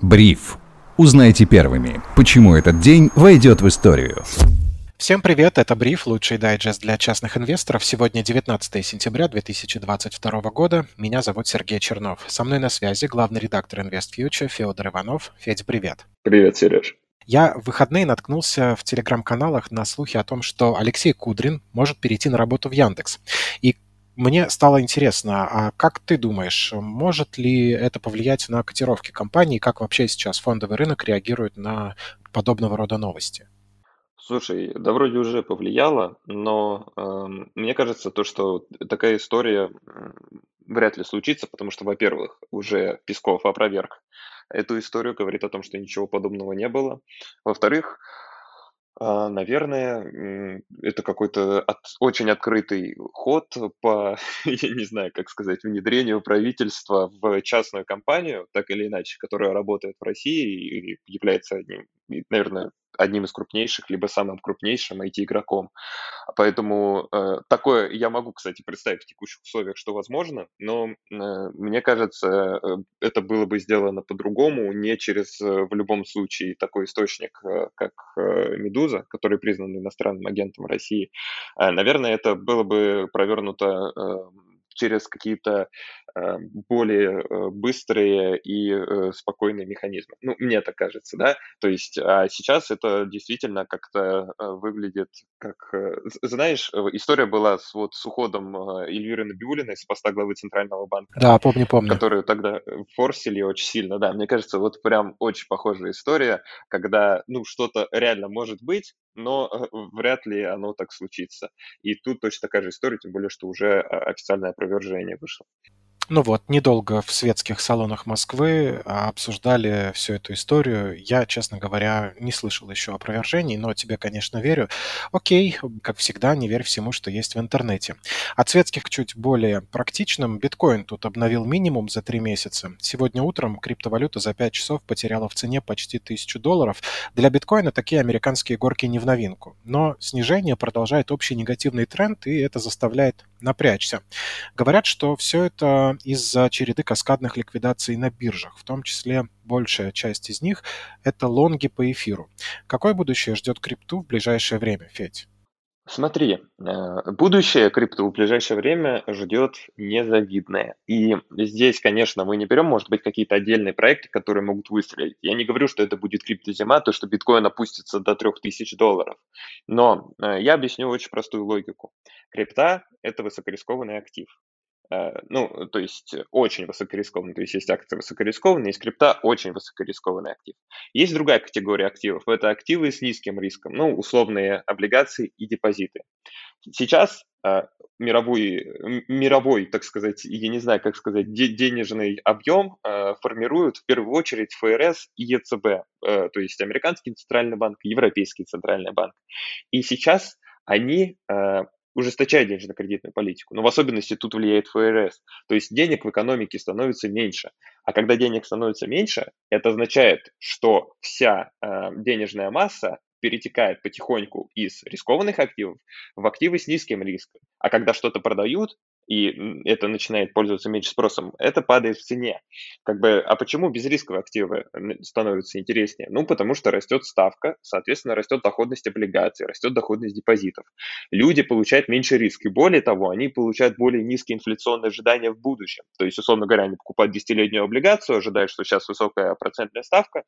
Бриф. Узнайте первыми, почему этот день войдет в историю. Всем привет, это Бриф, лучший дайджест для частных инвесторов. Сегодня 19 сентября 2022 года. Меня зовут Сергей Чернов. Со мной на связи главный редактор InvestFuture Федор Иванов. Федя, привет. Привет, Сереж. Я в выходные наткнулся в телеграм-каналах на слухи о том, что Алексей Кудрин может перейти на работу в Яндекс. И мне стало интересно, а как ты думаешь, может ли это повлиять на котировки компании, как вообще сейчас фондовый рынок реагирует на подобного рода новости? Слушай, да вроде уже повлияло, но эм, мне кажется, то, что такая история вряд ли случится, потому что, во-первых, уже Песков опроверг эту историю, говорит о том, что ничего подобного не было. Во-вторых, наверное, это какой-то от очень открытый ход по, я не знаю, как сказать, внедрению правительства в частную компанию, так или иначе, которая работает в России и является одним, наверное, одним из крупнейших, либо самым крупнейшим IT-игроком. Поэтому э, такое я могу, кстати, представить в текущих условиях, что возможно, но э, мне кажется, э, это было бы сделано по-другому, не через э, в любом случае такой источник, э, как э, Медуза, который признан иностранным агентом России. Э, наверное, это было бы провернуто э, через какие-то более э, быстрые и э, спокойные механизмы. Ну, мне так кажется, да. То есть а сейчас это действительно как-то выглядит как... Знаешь, история была с, вот, с уходом Эльвиры Набиулиной с поста главы Центрального банка. Да, помню, помню. Которую тогда форсили очень сильно, да. Мне кажется, вот прям очень похожая история, когда, ну, что-то реально может быть, но вряд ли оно так случится. И тут точно такая же история, тем более, что уже официальное опровержение вышло. Ну вот, недолго в светских салонах Москвы а, обсуждали всю эту историю. Я, честно говоря, не слышал еще опровержений, но тебе, конечно, верю. Окей, как всегда, не верь всему, что есть в интернете. От светских к чуть более практичным. Биткоин тут обновил минимум за три месяца. Сегодня утром криптовалюта за 5 часов потеряла в цене почти тысячу долларов. Для биткоина такие американские горки не в новинку. Но снижение продолжает общий негативный тренд, и это заставляет напрячься. Говорят, что все это из-за череды каскадных ликвидаций на биржах, в том числе большая часть из них – это лонги по эфиру. Какое будущее ждет крипту в ближайшее время, Федь? Смотри, э, будущее крипту в ближайшее время ждет незавидное. И здесь, конечно, мы не берем, может быть, какие-то отдельные проекты, которые могут выстрелить. Я не говорю, что это будет криптозима, то, что биткоин опустится до 3000 долларов. Но э, я объясню очень простую логику. Крипта – это высокорискованный актив. Э, ну, то есть очень высокорискованный, то есть есть акции высокорискованные, есть крипта очень высокорискованный актив. Есть другая категория активов, это активы с низким риском, ну, условные облигации и депозиты. Сейчас э, мировой, мировой, так сказать, я не знаю, как сказать, денежный объем э, формируют в первую очередь ФРС и ЕЦБ, э, то есть американский центральный банк, европейский центральный банк. И сейчас они э, ужесточает денежно-кредитную политику. Но в особенности тут влияет ФРС. То есть денег в экономике становится меньше. А когда денег становится меньше, это означает, что вся э, денежная масса перетекает потихоньку из рискованных активов в активы с низким риском. А когда что-то продают, и это начинает пользоваться меньше спросом, это падает в цене. Как бы, а почему безрисковые активы становятся интереснее? Ну, потому что растет ставка, соответственно, растет доходность облигаций, растет доходность депозитов. Люди получают меньше риска, и более того, они получают более низкие инфляционные ожидания в будущем. То есть, условно говоря, они покупают десятилетнюю облигацию, ожидают, что сейчас высокая процентная ставка,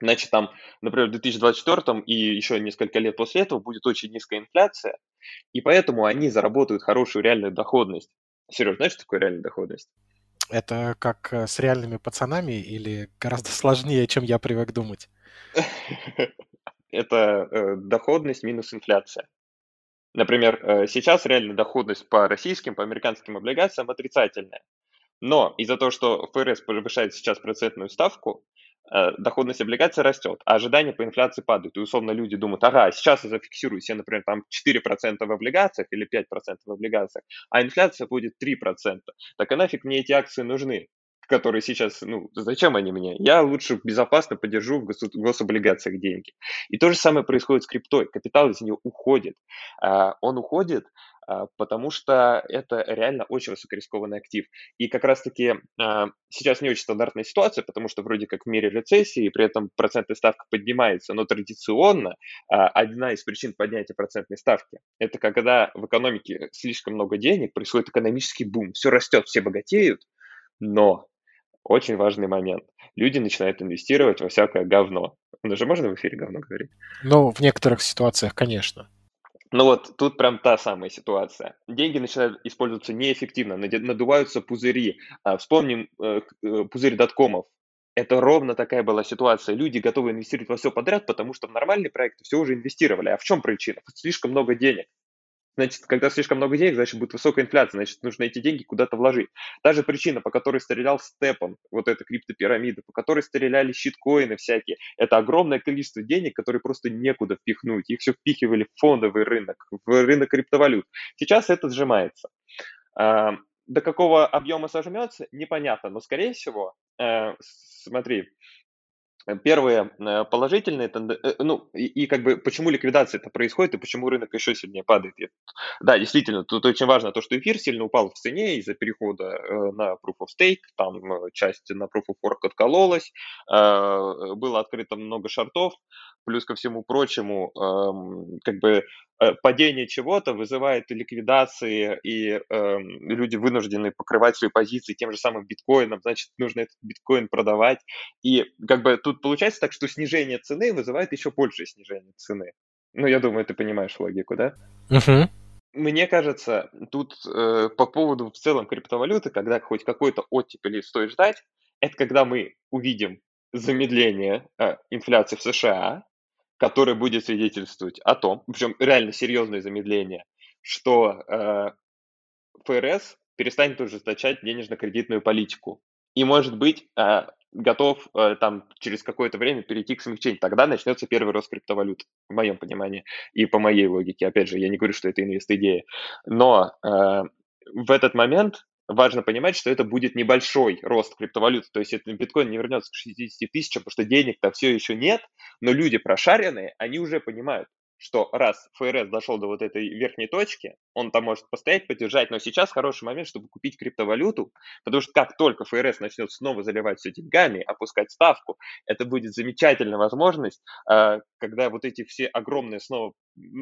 Значит, там, например, в 2024 и еще несколько лет после этого будет очень низкая инфляция, и поэтому они заработают хорошую реальную доходность. Сереж, знаешь, что такое реальная доходность? Это как э, с реальными пацанами или гораздо сложнее, чем я привык думать? Это э, доходность минус инфляция. Например, э, сейчас реальная доходность по российским, по американским облигациям отрицательная. Но из-за того, что ФРС повышает сейчас процентную ставку, доходность облигаций растет, а ожидания по инфляции падают. И условно люди думают, ага, сейчас я зафиксирую себе, например, там 4% в облигациях или 5% в облигациях, а инфляция будет 3%. Так а нафиг мне эти акции нужны? Которые сейчас, ну, зачем они мне? Я лучше безопасно подержу в гос- гособлигациях деньги. И то же самое происходит с криптой. Капитал из нее уходит. А, он уходит а, потому что это реально очень высокорискованный актив. И как раз-таки а, сейчас не очень стандартная ситуация, потому что вроде как в мире рецессии, при этом процентная ставка поднимается, но традиционно одна из причин поднятия процентной ставки – это когда в экономике слишком много денег, происходит экономический бум, все растет, все богатеют, но очень важный момент. Люди начинают инвестировать во всякое говно. Ну же можно в эфире говно говорить? Ну, в некоторых ситуациях, конечно. Ну вот тут прям та самая ситуация. Деньги начинают использоваться неэффективно, надуваются пузыри. А, вспомним э, э, пузырь доткомов. Это ровно такая была ситуация. Люди готовы инвестировать во все подряд, потому что в нормальные проекты все уже инвестировали. А в чем причина? Слишком много денег. Значит, когда слишком много денег, значит, будет высокая инфляция, значит, нужно эти деньги куда-то вложить. Та же причина, по которой стрелял Степан, вот эта криптопирамида, по которой стреляли щиткоины всякие, это огромное количество денег, которые просто некуда впихнуть. Их все впихивали в фондовый рынок, в рынок криптовалют. Сейчас это сжимается. А, до какого объема сожмется, непонятно, но, скорее всего, э, смотри, Первые э, положительные, э, ну, и, и как бы почему ликвидация это происходит и почему рынок еще сильнее падает. Да, действительно, тут очень важно то, что эфир сильно упал в цене из-за перехода э, на Proof of Stake, там часть на Proof of Work откололась, было открыто много шартов, плюс ко всему прочему, эм, как бы Э, падение чего-то вызывает ликвидации, и э, люди вынуждены покрывать свои позиции тем же самым биткоином, значит, нужно этот биткоин продавать. И как бы тут получается так, что снижение цены вызывает еще большее снижение цены. Ну, я думаю, ты понимаешь логику, да? Угу. Мне кажется, тут э, по поводу в целом криптовалюты, когда хоть какой-то оттепели стоит ждать, это когда мы увидим замедление э, инфляции в США, который будет свидетельствовать о том, причем реально серьезное замедление, что э, ФРС перестанет ужесточать денежно-кредитную политику и, может быть, э, готов э, там через какое-то время перейти к смягчению. Тогда начнется первый рост криптовалют, в моем понимании и по моей логике. Опять же, я не говорю, что это инвест-идея. Но э, в этот момент важно понимать, что это будет небольшой рост криптовалюты. То есть это биткоин не вернется к 60 тысячам, потому что денег-то все еще нет, но люди прошаренные, они уже понимают, что раз ФРС дошел до вот этой верхней точки, он там может постоять, поддержать, но сейчас хороший момент, чтобы купить криптовалюту, потому что как только ФРС начнет снова заливать все деньгами, опускать ставку, это будет замечательная возможность, а, когда вот эти все огромные снова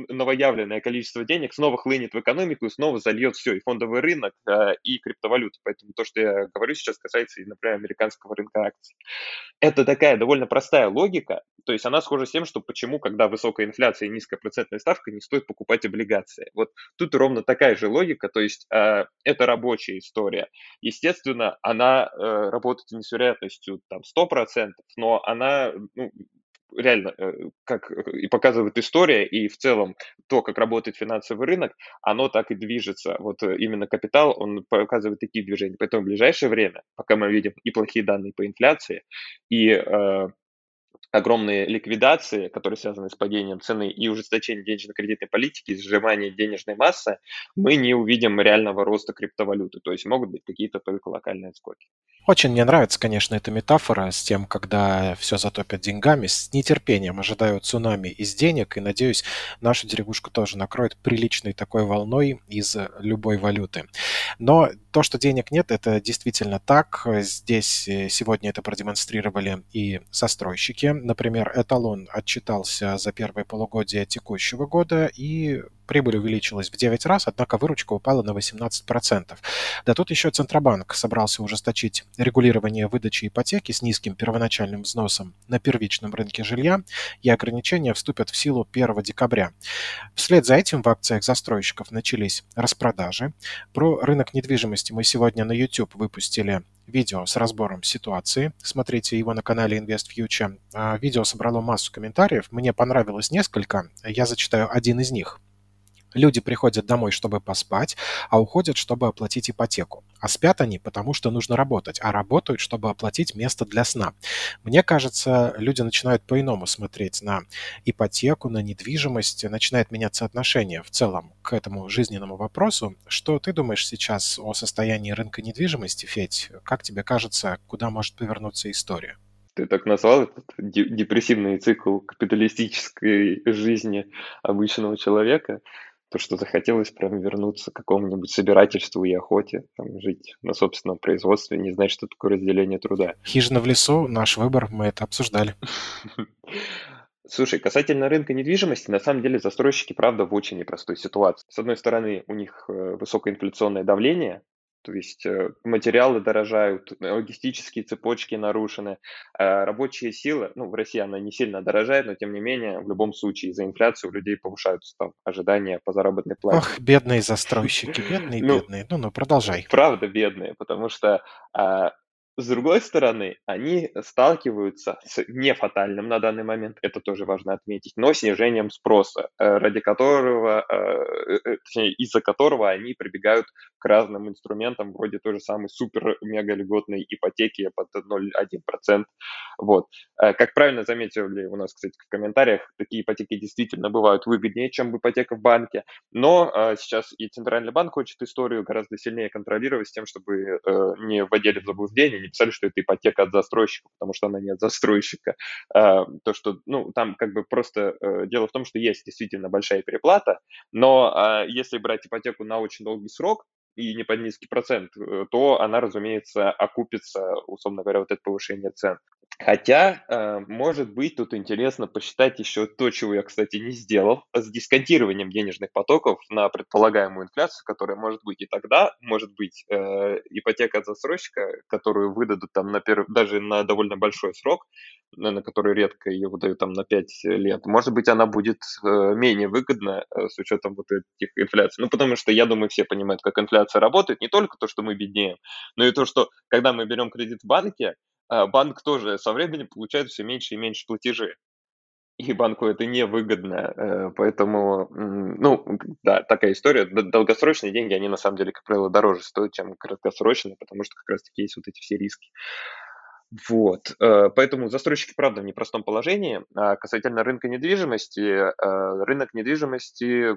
новоявленное количество денег снова хлынет в экономику и снова зальет все, и фондовый рынок, а, и криптовалюты. Поэтому то, что я говорю сейчас, касается, например, американского рынка акций. Это такая довольно простая логика, то есть она схожа с тем, что почему, когда высокая инфляция и низкая процентная ставка, не стоит покупать облигации. Вот тут ровно такая же логика, то есть э, это рабочая история. Естественно, она э, работает не с вероятностью там 100%, но она ну, реально, э, как и показывает история, и в целом то, как работает финансовый рынок, оно так и движется. Вот э, именно капитал, он показывает такие движения. Поэтому в ближайшее время, пока мы видим и плохие данные по инфляции, и э, огромные ликвидации, которые связаны с падением цены и ужесточением денежно-кредитной политики, сжимание денежной массы, мы не увидим реального роста криптовалюты. То есть могут быть какие-то только локальные отскоки. Очень мне нравится, конечно, эта метафора с тем, когда все затопят деньгами. С нетерпением ожидаю цунами из денег и, надеюсь, нашу деревушку тоже накроет приличной такой волной из любой валюты. Но то, что денег нет, это действительно так. Здесь э, сегодня это продемонстрировали и застройщики. Например, Эталон отчитался за первое полугодие текущего года и прибыль увеличилась в 9 раз, однако выручка упала на 18%. Да тут еще Центробанк собрался ужесточить регулирование выдачи ипотеки с низким первоначальным взносом на первичном рынке жилья, и ограничения вступят в силу 1 декабря. Вслед за этим в акциях застройщиков начались распродажи. Про рынок недвижимости мы сегодня на YouTube выпустили видео с разбором ситуации. Смотрите его на канале Invest Future. А, видео собрало массу комментариев. Мне понравилось несколько. Я зачитаю один из них. Люди приходят домой, чтобы поспать, а уходят, чтобы оплатить ипотеку. А спят они, потому что нужно работать, а работают, чтобы оплатить место для сна. Мне кажется, люди начинают по-иному смотреть на ипотеку, на недвижимость, начинает меняться отношение в целом к этому жизненному вопросу. Что ты думаешь сейчас о состоянии рынка недвижимости, Федь? Как тебе кажется, куда может повернуться история? ты так назвал этот депрессивный цикл капиталистической жизни обычного человека. То, что захотелось прям вернуться к какому-нибудь собирательству и охоте, там, жить на собственном производстве, не знать, что такое разделение труда. Хижина в лесу, наш выбор, мы это обсуждали. Слушай, касательно рынка недвижимости, на самом деле застройщики, правда, в очень непростой ситуации. С одной стороны, у них э, высокое инфляционное давление, то есть э, материалы дорожают, логистические цепочки нарушены, а рабочая сила, ну, в России она не сильно дорожает, но тем не менее, в любом случае, из-за инфляции у людей повышаются там ожидания по заработной плате. Ох, бедные застройщики, бедные, ну, бедные. Ну, ну, продолжай. Правда бедные, потому что а, с другой стороны, они сталкиваются с нефатальным на данный момент, это тоже важно отметить, но снижением спроса, э, ради которого, э, э, из-за которого они прибегают к разным инструментам, вроде той же самой супер-мега-льготной ипотеки под 0,1%. Вот. Как правильно заметили у нас, кстати, в комментариях, такие ипотеки действительно бывают выгоднее, чем ипотека в банке, но сейчас и Центральный банк хочет историю гораздо сильнее контролировать с тем, чтобы не вводили в заблуждение, не писали, что это ипотека от застройщика, потому что она не от застройщика. А, то, что, ну, там как бы просто э, дело в том, что есть действительно большая переплата, но а, если брать ипотеку на очень долгий срок, и не под низкий процент, э, то она, разумеется, окупится, условно говоря, вот это повышение цен. Хотя, э, может быть, тут интересно посчитать еще то, чего я, кстати, не сделал, с дисконтированием денежных потоков на предполагаемую инфляцию, которая может быть. И тогда, может быть, э, ипотека от застройщика, которую выдадут там на перв... даже на довольно большой срок, на который редко ее выдают там на 5 лет, может быть, она будет менее выгодна с учетом вот этих инфляций. Ну, потому что, я думаю, все понимают, как инфляция работает. Не только то, что мы беднеем, но и то, что когда мы берем кредит в банке, а, банк тоже со временем получает все меньше и меньше платежи. И банку это невыгодно, э, поэтому, ну, да, такая история. Долгосрочные деньги, они на самом деле, как правило, дороже стоят, чем краткосрочные, потому что как раз-таки есть вот эти все риски. Вот, э, поэтому застройщики, правда, в непростом положении. А касательно рынка недвижимости, э, рынок недвижимости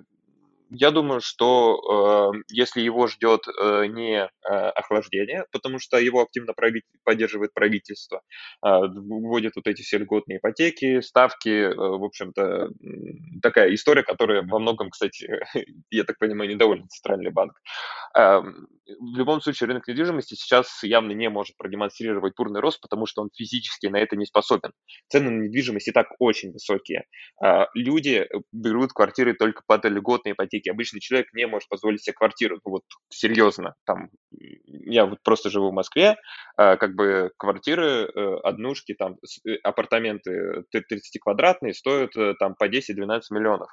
я думаю, что э, если его ждет э, не э, охлаждение, потому что его активно прави- поддерживает правительство, э, вводит вот эти все льготные ипотеки, ставки, э, в общем-то, такая история, которая во многом, кстати, я так понимаю, недоволен Центральный банк. Э, в любом случае, рынок недвижимости сейчас явно не может продемонстрировать бурный рост, потому что он физически на это не способен. Цены на недвижимость и так очень высокие. Э, люди берут квартиры только под льготные ипотеки. Обычный человек не может позволить себе квартиру, ну вот серьезно. Там, я вот просто живу в Москве, а, как бы квартиры, э, однушки, там, э, апартаменты 30-квадратные стоят э, там по 10-12 миллионов.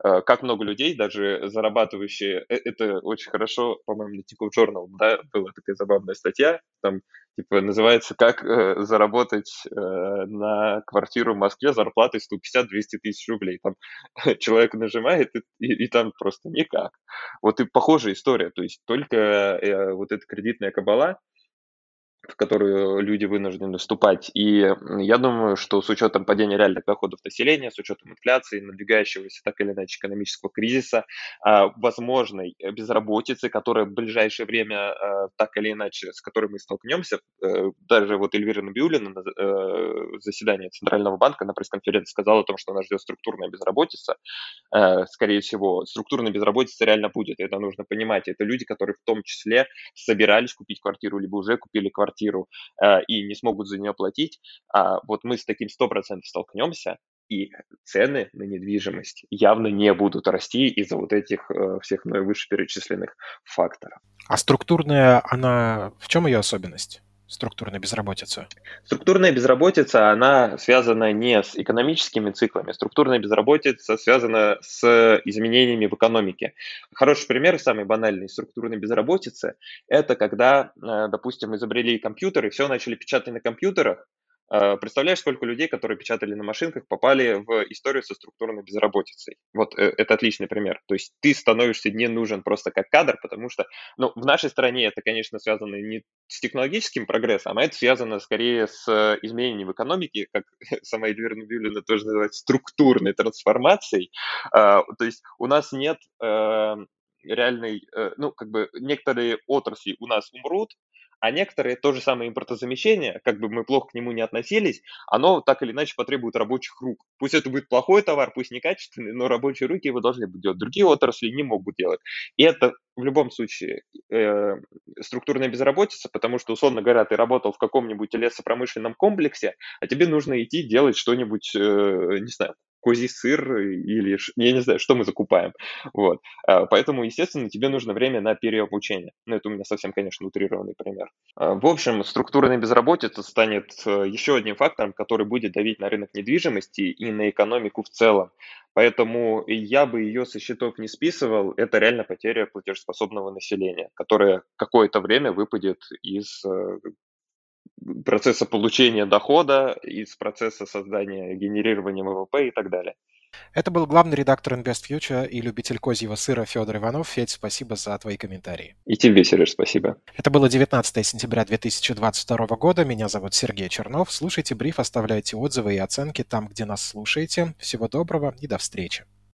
Как много людей, даже зарабатывающие, это очень хорошо, по-моему, на Тиков Journal, да, была такая забавная статья, там Типа называется «Как э, заработать э, на квартиру в Москве зарплатой 150-200 тысяч рублей». Там человек нажимает, и, и, и там просто никак. Вот и похожая история. То есть только э, вот эта кредитная кабала, в которую люди вынуждены вступать. И я думаю, что с учетом падения реальных доходов населения, с учетом инфляции, надвигающегося так или иначе экономического кризиса, а, возможной безработицы, которая в ближайшее время а, так или иначе, с которой мы столкнемся, э, даже вот Эльвира Набиулина на э, заседании Центрального банка на пресс-конференции сказала о том, что нас ждет структурная безработица. Э, скорее всего, структурная безработица реально будет, это нужно понимать. Это люди, которые в том числе собирались купить квартиру, либо уже купили квартиру, квартиру э, и не смогут за нее платить, а вот мы с таким 100% столкнемся, и цены на недвижимость явно не будут расти из-за вот этих э, всех мной вышеперечисленных факторов. А структурная, она в чем ее особенность? Структурная безработица? Структурная безработица, она связана не с экономическими циклами. Структурная безработица связана с изменениями в экономике. Хороший пример, самый банальный структурной безработицы, это когда, э, допустим, изобрели компьютеры, все начали печатать на компьютерах, представляешь, сколько людей, которые печатали на машинках, попали в историю со структурной безработицей? Вот э, это отличный пример. То есть ты становишься не нужен просто как кадр, потому что, ну, в нашей стране это, конечно, связано не с технологическим прогрессом, а это связано скорее с изменением в экономике, как сама Эльвира Набиулина тоже называет, структурной трансформацией. То есть у нас нет э, реальной, э, ну, как бы некоторые отрасли у нас умрут, А некоторые то же самое импортозамещение, как бы мы плохо к нему не относились, оно так или иначе потребует рабочих рук. Пусть это будет плохой товар, пусть некачественный, но рабочие руки его должны будут делать. Другие отрасли не могут делать. И это в любом случае э, структурная безработица, потому что, условно говоря, ты работал в каком-нибудь лесопромышленном комплексе, а тебе нужно идти делать что-нибудь, э, не знаю, козий сыр или, я не знаю, что мы закупаем. Вот. А, поэтому, естественно, тебе нужно время на переобучение. Ну, это у меня совсем, конечно, утрированный пример. А, в общем, структурная безработица станет э, еще одним фактором, который будет давить на рынок недвижимости и на экономику в целом. Поэтому я бы ее со счетов не списывал. Это реально потеря платежеспособного населения, которое какое-то время выпадет из э, процесса получения дохода, из процесса создания, генерирования ВВП и так далее. Это был главный редактор InvestFuture и любитель козьего сыра Федор Иванов. Федь, спасибо за твои комментарии. И тебе, Сереж, спасибо. Это было 19 сентября 2022 года. Меня зовут Сергей Чернов. Слушайте бриф, оставляйте отзывы и оценки там, где нас слушаете. Всего доброго и до встречи.